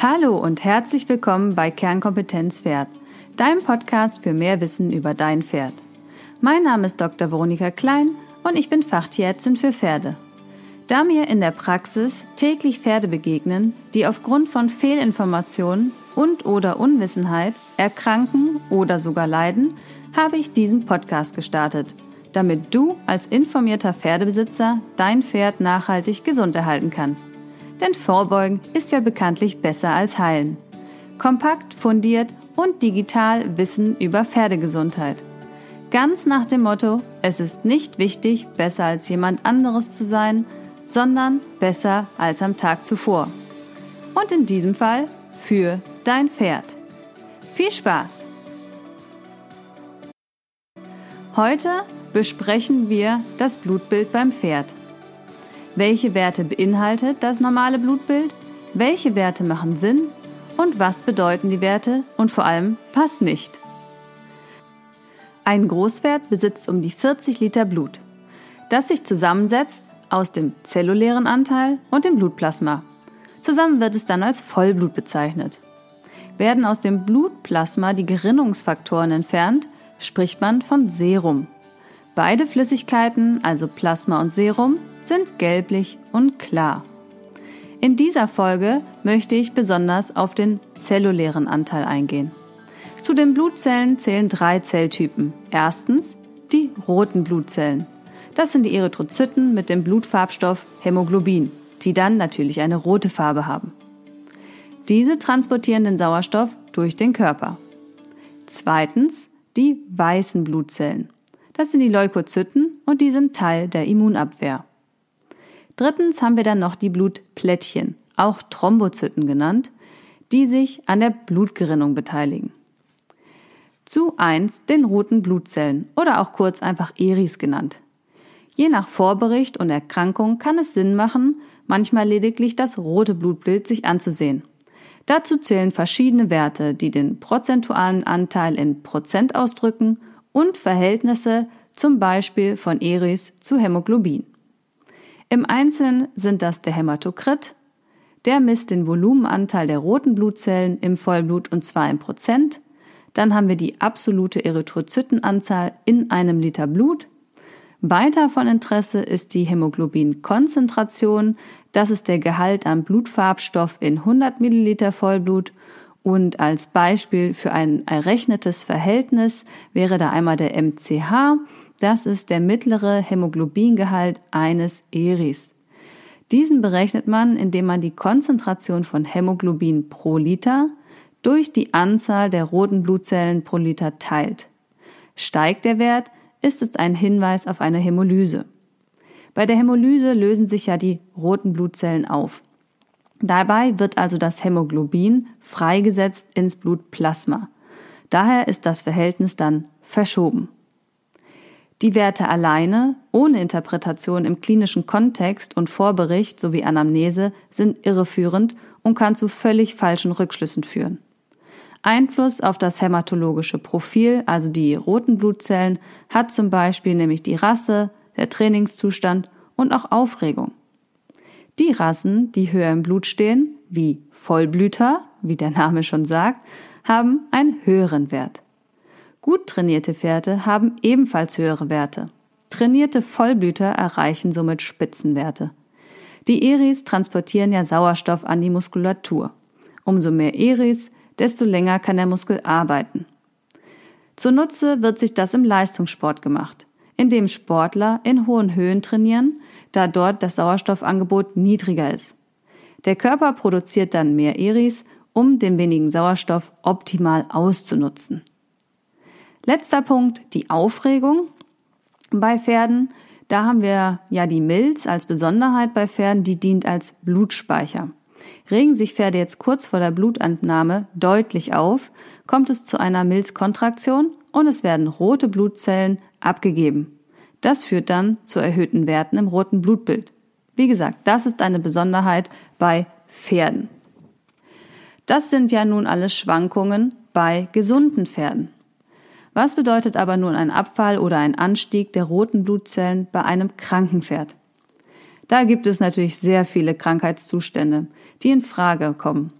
Hallo und herzlich willkommen bei Kernkompetenz Pferd, deinem Podcast für mehr Wissen über dein Pferd. Mein Name ist Dr. Veronika Klein und ich bin Fachtierärztin für Pferde. Da mir in der Praxis täglich Pferde begegnen, die aufgrund von Fehlinformationen und oder Unwissenheit erkranken oder sogar leiden, habe ich diesen Podcast gestartet, damit du als informierter Pferdebesitzer dein Pferd nachhaltig gesund erhalten kannst. Denn Vorbeugen ist ja bekanntlich besser als Heilen. Kompakt, fundiert und digital Wissen über Pferdegesundheit. Ganz nach dem Motto, es ist nicht wichtig, besser als jemand anderes zu sein, sondern besser als am Tag zuvor. Und in diesem Fall für dein Pferd. Viel Spaß! Heute besprechen wir das Blutbild beim Pferd. Welche Werte beinhaltet das normale Blutbild? Welche Werte machen Sinn? Und was bedeuten die Werte? Und vor allem, was nicht? Ein Großpferd besitzt um die 40 Liter Blut, das sich zusammensetzt aus dem zellulären Anteil und dem Blutplasma. Zusammen wird es dann als Vollblut bezeichnet. Werden aus dem Blutplasma die Gerinnungsfaktoren entfernt, spricht man von Serum. Beide Flüssigkeiten, also Plasma und Serum, sind gelblich und klar. In dieser Folge möchte ich besonders auf den zellulären Anteil eingehen. Zu den Blutzellen zählen drei Zelltypen. Erstens die roten Blutzellen. Das sind die Erythrozyten mit dem Blutfarbstoff Hämoglobin, die dann natürlich eine rote Farbe haben. Diese transportieren den Sauerstoff durch den Körper. Zweitens die weißen Blutzellen. Das sind die Leukozyten und die sind Teil der Immunabwehr. Drittens haben wir dann noch die Blutplättchen, auch Thrombozyten genannt, die sich an der Blutgerinnung beteiligen. Zu 1 den roten Blutzellen oder auch kurz einfach Eris genannt. Je nach Vorbericht und Erkrankung kann es Sinn machen, manchmal lediglich das rote Blutbild sich anzusehen. Dazu zählen verschiedene Werte, die den prozentualen Anteil in Prozent ausdrücken und Verhältnisse zum Beispiel von Eris zu Hämoglobin. Im Einzelnen sind das der Hämatokrit, der misst den Volumenanteil der roten Blutzellen im Vollblut und zwar in Prozent. Dann haben wir die absolute Erythrozytenanzahl in einem Liter Blut. Weiter von Interesse ist die Hämoglobinkonzentration. Das ist der Gehalt an Blutfarbstoff in 100 Milliliter Vollblut und als Beispiel für ein errechnetes Verhältnis wäre da einmal der MCH, das ist der mittlere Hämoglobingehalt eines Eris. Diesen berechnet man, indem man die Konzentration von Hämoglobin pro Liter durch die Anzahl der roten Blutzellen pro Liter teilt. Steigt der Wert, ist es ein Hinweis auf eine Hämolyse. Bei der Hämolyse lösen sich ja die roten Blutzellen auf. Dabei wird also das Hämoglobin freigesetzt ins Blutplasma. Daher ist das Verhältnis dann verschoben. Die Werte alleine, ohne Interpretation im klinischen Kontext und Vorbericht sowie Anamnese, sind irreführend und kann zu völlig falschen Rückschlüssen führen. Einfluss auf das hämatologische Profil, also die roten Blutzellen, hat zum Beispiel nämlich die Rasse, der Trainingszustand und auch Aufregung. Die Rassen, die höher im Blut stehen, wie Vollblüter, wie der Name schon sagt, haben einen höheren Wert. Gut trainierte Pferde haben ebenfalls höhere Werte. Trainierte Vollblüter erreichen somit Spitzenwerte. Die Eris transportieren ja Sauerstoff an die Muskulatur. Umso mehr Eris, desto länger kann der Muskel arbeiten. Zunutze wird sich das im Leistungssport gemacht, indem Sportler in hohen Höhen trainieren da dort das Sauerstoffangebot niedriger ist. Der Körper produziert dann mehr Eris, um den wenigen Sauerstoff optimal auszunutzen. Letzter Punkt, die Aufregung bei Pferden. Da haben wir ja die Milz als Besonderheit bei Pferden, die dient als Blutspeicher. Regen sich Pferde jetzt kurz vor der Blutentnahme deutlich auf, kommt es zu einer Milzkontraktion und es werden rote Blutzellen abgegeben. Das führt dann zu erhöhten Werten im roten Blutbild. Wie gesagt, das ist eine Besonderheit bei Pferden. Das sind ja nun alles Schwankungen bei gesunden Pferden. Was bedeutet aber nun ein Abfall oder ein Anstieg der roten Blutzellen bei einem kranken Pferd? Da gibt es natürlich sehr viele Krankheitszustände, die in Frage kommen.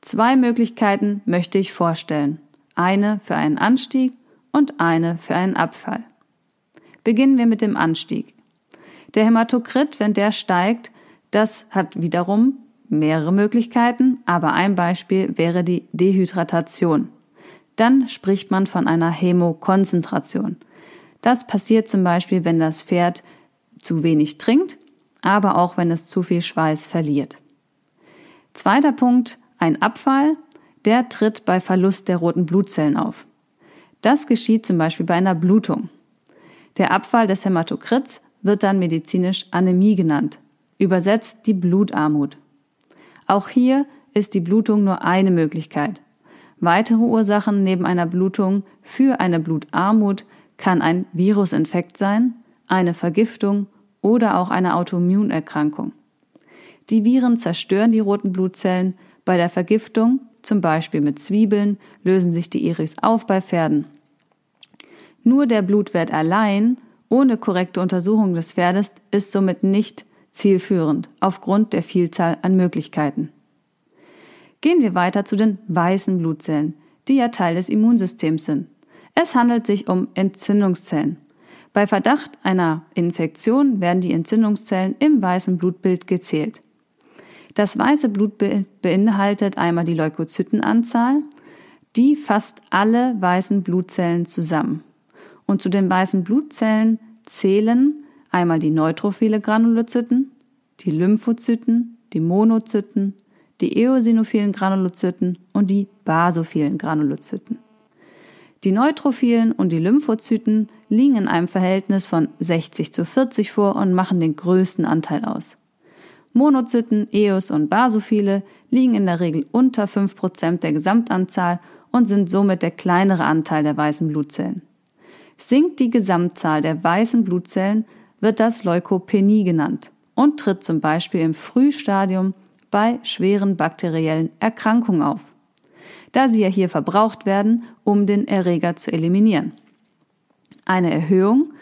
Zwei Möglichkeiten möchte ich vorstellen. Eine für einen Anstieg und eine für einen Abfall. Beginnen wir mit dem Anstieg. Der Hämatokrit, wenn der steigt, das hat wiederum mehrere Möglichkeiten, aber ein Beispiel wäre die Dehydratation. Dann spricht man von einer Hämokonzentration. Das passiert zum Beispiel, wenn das Pferd zu wenig trinkt, aber auch wenn es zu viel Schweiß verliert. Zweiter Punkt, ein Abfall, der tritt bei Verlust der roten Blutzellen auf. Das geschieht zum Beispiel bei einer Blutung. Der Abfall des Hämatokrits wird dann medizinisch Anämie genannt, übersetzt die Blutarmut. Auch hier ist die Blutung nur eine Möglichkeit. Weitere Ursachen neben einer Blutung für eine Blutarmut kann ein Virusinfekt sein, eine Vergiftung oder auch eine Autoimmunerkrankung. Die Viren zerstören die roten Blutzellen. Bei der Vergiftung, zum Beispiel mit Zwiebeln, lösen sich die Iris auf bei Pferden. Nur der Blutwert allein, ohne korrekte Untersuchung des Pferdes, ist somit nicht zielführend aufgrund der Vielzahl an Möglichkeiten. Gehen wir weiter zu den weißen Blutzellen, die ja Teil des Immunsystems sind. Es handelt sich um Entzündungszellen. Bei Verdacht einer Infektion werden die Entzündungszellen im weißen Blutbild gezählt. Das weiße Blutbild beinhaltet einmal die Leukozytenanzahl, die fasst alle weißen Blutzellen zusammen. Und zu den weißen Blutzellen zählen einmal die neutrophile Granulozyten, die Lymphozyten, die Monozyten, die eosinophilen Granulozyten und die basophilen Granulozyten. Die Neutrophilen und die Lymphozyten liegen in einem Verhältnis von 60 zu 40 vor und machen den größten Anteil aus. Monozyten, Eos und Basophile liegen in der Regel unter 5% der Gesamtanzahl und sind somit der kleinere Anteil der weißen Blutzellen. Sinkt die Gesamtzahl der weißen Blutzellen, wird das Leukopenie genannt und tritt zum Beispiel im Frühstadium bei schweren bakteriellen Erkrankungen auf, da sie ja hier verbraucht werden, um den Erreger zu eliminieren. Eine Erhöhung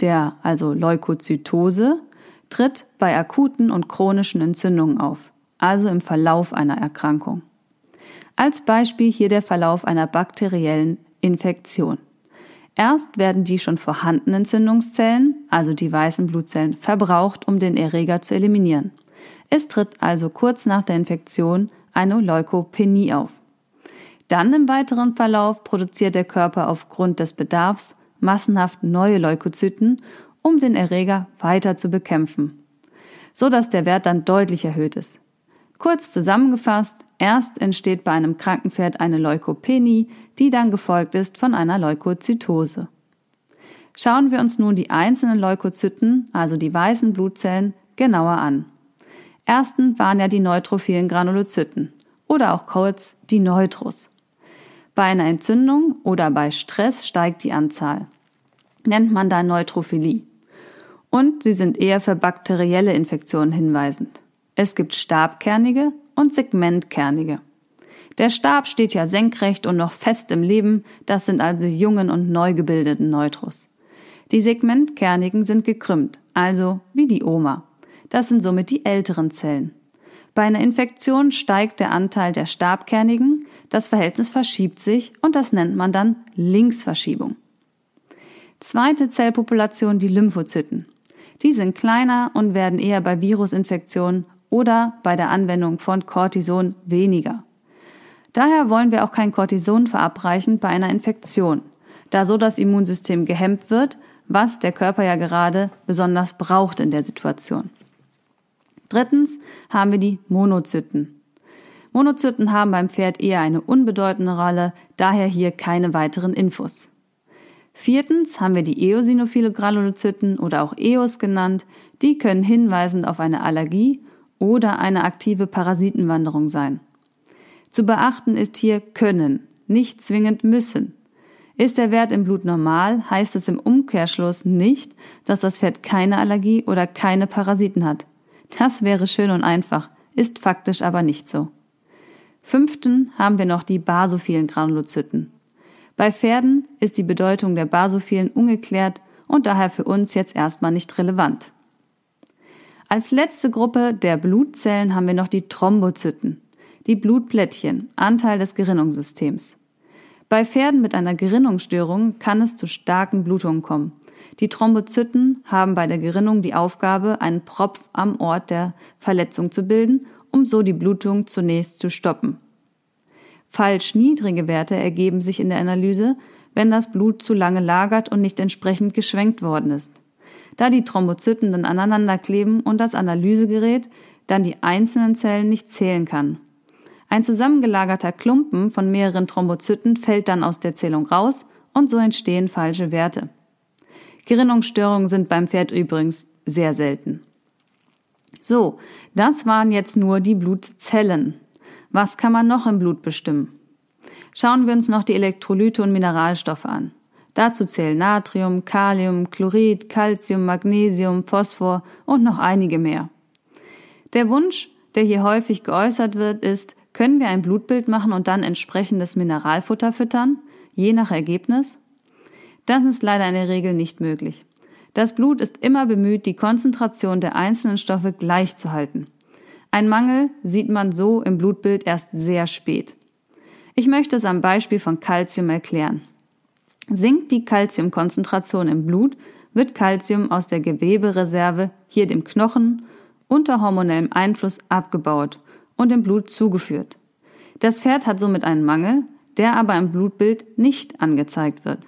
der also Leukozytose tritt bei akuten und chronischen Entzündungen auf, also im Verlauf einer Erkrankung. Als Beispiel hier der Verlauf einer bakteriellen Infektion. Erst werden die schon vorhandenen Entzündungszellen, also die weißen Blutzellen, verbraucht, um den Erreger zu eliminieren. Es tritt also kurz nach der Infektion eine Leukopenie auf. Dann im weiteren Verlauf produziert der Körper aufgrund des Bedarfs massenhaft neue Leukozyten, um den Erreger weiter zu bekämpfen, so dass der Wert dann deutlich erhöht ist. Kurz zusammengefasst, erst entsteht bei einem Krankenpferd eine Leukopenie, die dann gefolgt ist von einer Leukozytose. Schauen wir uns nun die einzelnen Leukozyten, also die weißen Blutzellen, genauer an ersten waren ja die neutrophilen Granulozyten oder auch kurz die Neutros. Bei einer Entzündung oder bei Stress steigt die Anzahl. Nennt man dann Neutrophilie. Und sie sind eher für bakterielle Infektionen hinweisend. Es gibt stabkernige und segmentkernige. Der Stab steht ja senkrecht und noch fest im Leben, das sind also jungen und neu gebildeten Neutros. Die segmentkernigen sind gekrümmt, also wie die Oma. Das sind somit die älteren Zellen. Bei einer Infektion steigt der Anteil der Stabkernigen, das Verhältnis verschiebt sich und das nennt man dann Linksverschiebung. Zweite Zellpopulation die Lymphozyten. Die sind kleiner und werden eher bei Virusinfektionen oder bei der Anwendung von Cortison weniger. Daher wollen wir auch kein Cortison verabreichen bei einer Infektion, da so das Immunsystem gehemmt wird, was der Körper ja gerade besonders braucht in der Situation. Drittens haben wir die Monozyten. Monozyten haben beim Pferd eher eine unbedeutende Rolle, daher hier keine weiteren Infos. Viertens haben wir die eosinophile Granulozyten oder auch EOS genannt. Die können hinweisend auf eine Allergie oder eine aktive Parasitenwanderung sein. Zu beachten ist hier können, nicht zwingend müssen. Ist der Wert im Blut normal, heißt es im Umkehrschluss nicht, dass das Pferd keine Allergie oder keine Parasiten hat. Das wäre schön und einfach, ist faktisch aber nicht so. Fünften haben wir noch die basophilen Granulozyten. Bei Pferden ist die Bedeutung der basophilen ungeklärt und daher für uns jetzt erstmal nicht relevant. Als letzte Gruppe der Blutzellen haben wir noch die Thrombozyten. die Blutplättchen, Anteil des Gerinnungssystems. Bei Pferden mit einer Gerinnungsstörung kann es zu starken Blutungen kommen. Die Thrombozyten haben bei der Gerinnung die Aufgabe, einen Propf am Ort der Verletzung zu bilden, um so die Blutung zunächst zu stoppen. Falsch niedrige Werte ergeben sich in der Analyse, wenn das Blut zu lange lagert und nicht entsprechend geschwenkt worden ist. Da die Thrombozyten dann aneinander kleben und das Analysegerät dann die einzelnen Zellen nicht zählen kann. Ein zusammengelagerter Klumpen von mehreren Thrombozyten fällt dann aus der Zählung raus und so entstehen falsche Werte. Gerinnungsstörungen sind beim Pferd übrigens sehr selten. So, das waren jetzt nur die Blutzellen. Was kann man noch im Blut bestimmen? Schauen wir uns noch die Elektrolyte und Mineralstoffe an. Dazu zählen Natrium, Kalium, Chlorid, Calcium, Magnesium, Phosphor und noch einige mehr. Der Wunsch, der hier häufig geäußert wird, ist, können wir ein Blutbild machen und dann entsprechendes Mineralfutter füttern, je nach Ergebnis? Das ist leider in der Regel nicht möglich. Das Blut ist immer bemüht, die Konzentration der einzelnen Stoffe gleich zu halten. Ein Mangel sieht man so im Blutbild erst sehr spät. Ich möchte es am Beispiel von Calcium erklären. Sinkt die Calciumkonzentration im Blut, wird Calcium aus der Gewebereserve, hier dem Knochen, unter hormonellem Einfluss abgebaut und im Blut zugeführt. Das Pferd hat somit einen Mangel, der aber im Blutbild nicht angezeigt wird.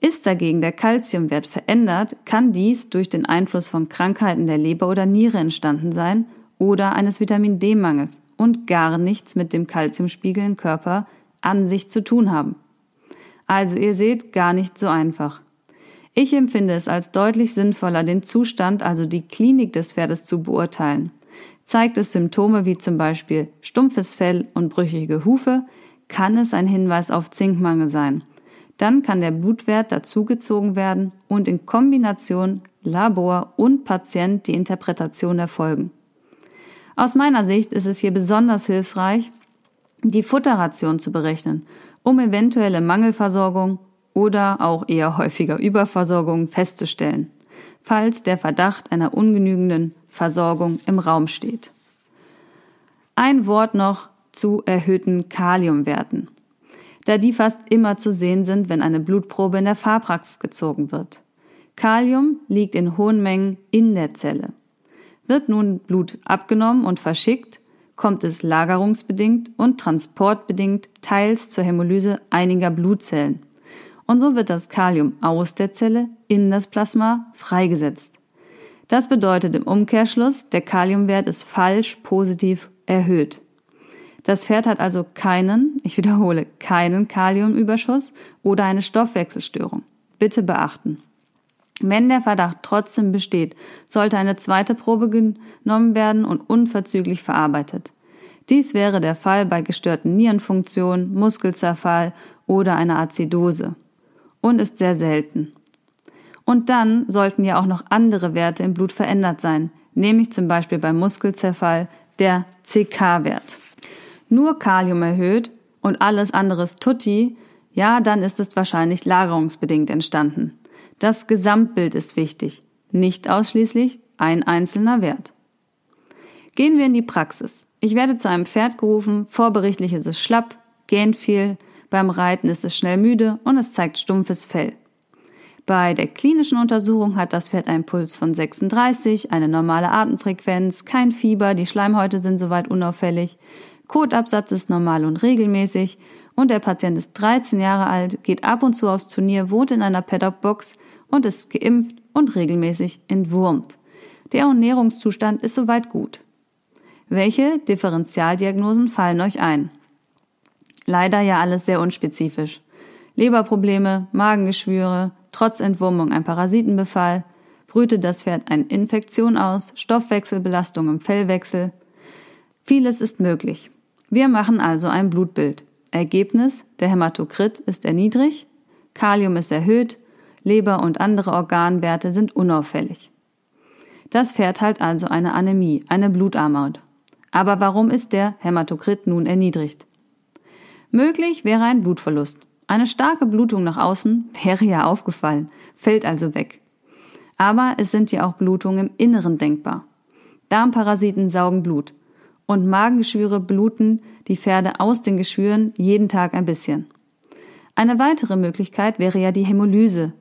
Ist dagegen der Kalziumwert verändert, kann dies durch den Einfluss von Krankheiten der Leber oder Niere entstanden sein oder eines Vitamin D-Mangels und gar nichts mit dem Kalziumspiegel im Körper an sich zu tun haben. Also ihr seht, gar nicht so einfach. Ich empfinde es als deutlich sinnvoller, den Zustand, also die Klinik des Pferdes zu beurteilen. Zeigt es Symptome wie zum Beispiel stumpfes Fell und brüchige Hufe, kann es ein Hinweis auf Zinkmangel sein. Dann kann der Blutwert dazugezogen werden und in Kombination Labor und Patient die Interpretation erfolgen. Aus meiner Sicht ist es hier besonders hilfreich, die Futterration zu berechnen um eventuelle Mangelversorgung oder auch eher häufiger Überversorgung festzustellen, falls der Verdacht einer ungenügenden Versorgung im Raum steht. Ein Wort noch zu erhöhten Kaliumwerten, da die fast immer zu sehen sind, wenn eine Blutprobe in der Fahrpraxis gezogen wird. Kalium liegt in hohen Mengen in der Zelle. Wird nun Blut abgenommen und verschickt, kommt es lagerungsbedingt und transportbedingt teils zur Hämolyse einiger Blutzellen. Und so wird das Kalium aus der Zelle in das Plasma freigesetzt. Das bedeutet im Umkehrschluss, der Kaliumwert ist falsch positiv erhöht. Das Pferd hat also keinen, ich wiederhole, keinen Kaliumüberschuss oder eine Stoffwechselstörung. Bitte beachten. Wenn der Verdacht trotzdem besteht, sollte eine zweite Probe genommen werden und unverzüglich verarbeitet. Dies wäre der Fall bei gestörten Nierenfunktionen, Muskelzerfall oder einer Azidose und ist sehr selten. Und dann sollten ja auch noch andere Werte im Blut verändert sein, nämlich zum Beispiel beim Muskelzerfall der CK-Wert. Nur Kalium erhöht und alles andere tutti, ja, dann ist es wahrscheinlich lagerungsbedingt entstanden. Das Gesamtbild ist wichtig, nicht ausschließlich ein einzelner Wert. Gehen wir in die Praxis. Ich werde zu einem Pferd gerufen, vorberichtlich ist es schlapp, gähnt viel, beim Reiten ist es schnell müde und es zeigt stumpfes Fell. Bei der klinischen Untersuchung hat das Pferd einen Puls von 36, eine normale Atemfrequenz, kein Fieber, die Schleimhäute sind soweit unauffällig, Kotabsatz ist normal und regelmäßig und der Patient ist 13 Jahre alt, geht ab und zu aufs Turnier, wohnt in einer Paddockbox und ist geimpft und regelmäßig entwurmt. Der Ernährungszustand ist soweit gut. Welche Differentialdiagnosen fallen euch ein? Leider ja alles sehr unspezifisch. Leberprobleme, Magengeschwüre, trotz Entwurmung ein Parasitenbefall, brütet das Pferd eine Infektion aus, Stoffwechselbelastung im Fellwechsel. Vieles ist möglich. Wir machen also ein Blutbild. Ergebnis, der Hämatokrit ist erniedrigt, Kalium ist erhöht, Leber und andere Organwerte sind unauffällig. Das Pferd hat also eine Anämie, eine Blutarmut. Aber warum ist der Hämatokrit nun erniedrigt? Möglich wäre ein Blutverlust. Eine starke Blutung nach außen wäre ja aufgefallen, fällt also weg. Aber es sind ja auch Blutungen im Inneren denkbar. Darmparasiten saugen Blut. und Magengeschwüre bluten die Pferde aus den Geschwüren jeden Tag ein bisschen. Eine weitere Möglichkeit wäre ja die Hämolyse.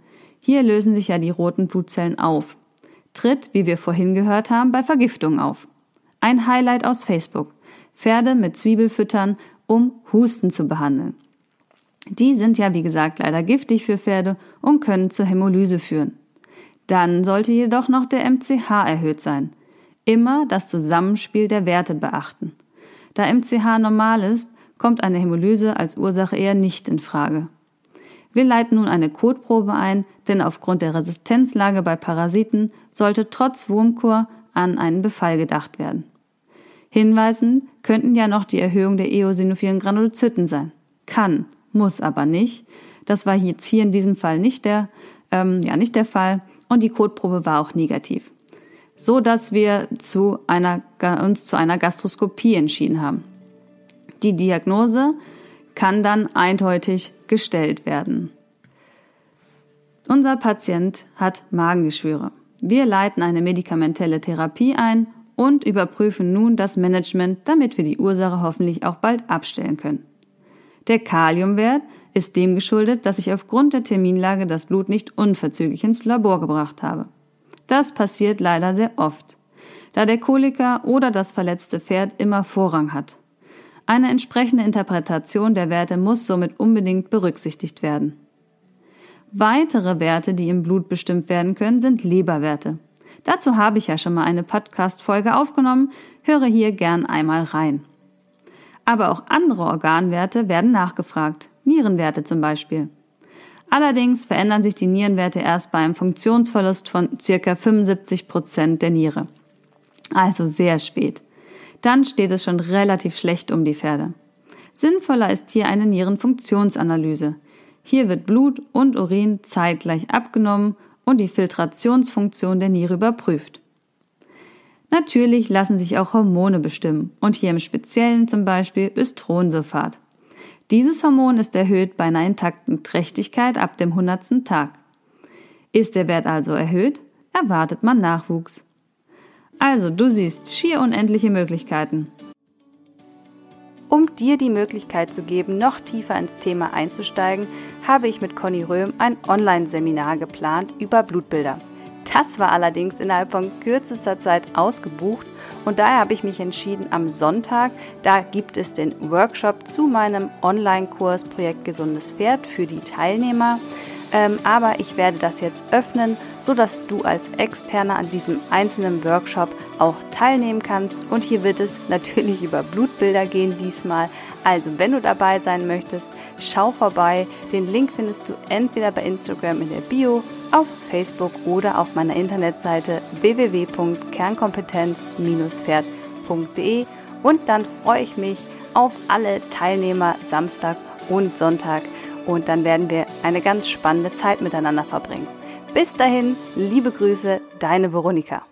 Hier lösen sich ja die roten Blutzellen auf. Tritt, wie wir vorhin gehört haben, bei Vergiftung auf. Ein Highlight aus Facebook. Pferde mit Zwiebel füttern, um Husten zu behandeln. Die sind ja, wie gesagt, leider giftig für Pferde und können zur Hämolyse führen. Dann sollte jedoch noch der MCH erhöht sein. Immer das Zusammenspiel der Werte beachten. Da MCH normal ist, kommt eine Hämolyse als Ursache eher nicht in Frage. Wir leiten nun eine Kotprobe ein, denn aufgrund der Resistenzlage bei Parasiten sollte trotz Wurmkur an einen Befall gedacht werden. Hinweisen könnten ja noch die Erhöhung der eosinophilen Granulozyten sein. Kann, muss aber nicht. Das war jetzt hier in diesem Fall nicht der, ähm, ja, nicht der Fall und die Kotprobe war auch negativ. So dass wir zu einer, uns zu einer Gastroskopie entschieden haben. Die Diagnose kann dann eindeutig gestellt werden. Unser Patient hat Magengeschwüre. Wir leiten eine medikamentelle Therapie ein und überprüfen nun das Management, damit wir die Ursache hoffentlich auch bald abstellen können. Der Kaliumwert ist dem geschuldet, dass ich aufgrund der Terminlage das Blut nicht unverzüglich ins Labor gebracht habe. Das passiert leider sehr oft, da der Koliker oder das verletzte Pferd immer Vorrang hat. Eine entsprechende Interpretation der Werte muss somit unbedingt berücksichtigt werden. Weitere Werte, die im Blut bestimmt werden können, sind Leberwerte. Dazu habe ich ja schon mal eine Podcast-Folge aufgenommen, höre hier gern einmal rein. Aber auch andere Organwerte werden nachgefragt, Nierenwerte zum Beispiel. Allerdings verändern sich die Nierenwerte erst bei einem Funktionsverlust von ca. 75 Prozent der Niere. Also sehr spät. Dann steht es schon relativ schlecht um die Pferde. Sinnvoller ist hier eine Nierenfunktionsanalyse. Hier wird Blut und Urin zeitgleich abgenommen und die Filtrationsfunktion der Niere überprüft. Natürlich lassen sich auch Hormone bestimmen und hier im Speziellen zum Beispiel Östronsulfat. Dieses Hormon ist erhöht bei einer intakten Trächtigkeit ab dem 100. Tag. Ist der Wert also erhöht, erwartet man Nachwuchs. Also, du siehst schier unendliche Möglichkeiten. Um dir die Möglichkeit zu geben, noch tiefer ins Thema einzusteigen, habe ich mit Conny Röhm ein Online-Seminar geplant über Blutbilder. Das war allerdings innerhalb von kürzester Zeit ausgebucht und daher habe ich mich entschieden, am Sonntag, da gibt es den Workshop zu meinem Online-Kurs Projekt Gesundes Pferd für die Teilnehmer. Ähm, aber ich werde das jetzt öffnen, sodass du als Externer an diesem einzelnen Workshop auch teilnehmen kannst. Und hier wird es natürlich über Blutbilder gehen diesmal. Also, wenn du dabei sein möchtest, schau vorbei. Den Link findest du entweder bei Instagram in der Bio, auf Facebook oder auf meiner Internetseite www.kernkompetenz-pferd.de. Und dann freue ich mich auf alle Teilnehmer Samstag und Sonntag. Und dann werden wir eine ganz spannende Zeit miteinander verbringen. Bis dahin, liebe Grüße, deine Veronika.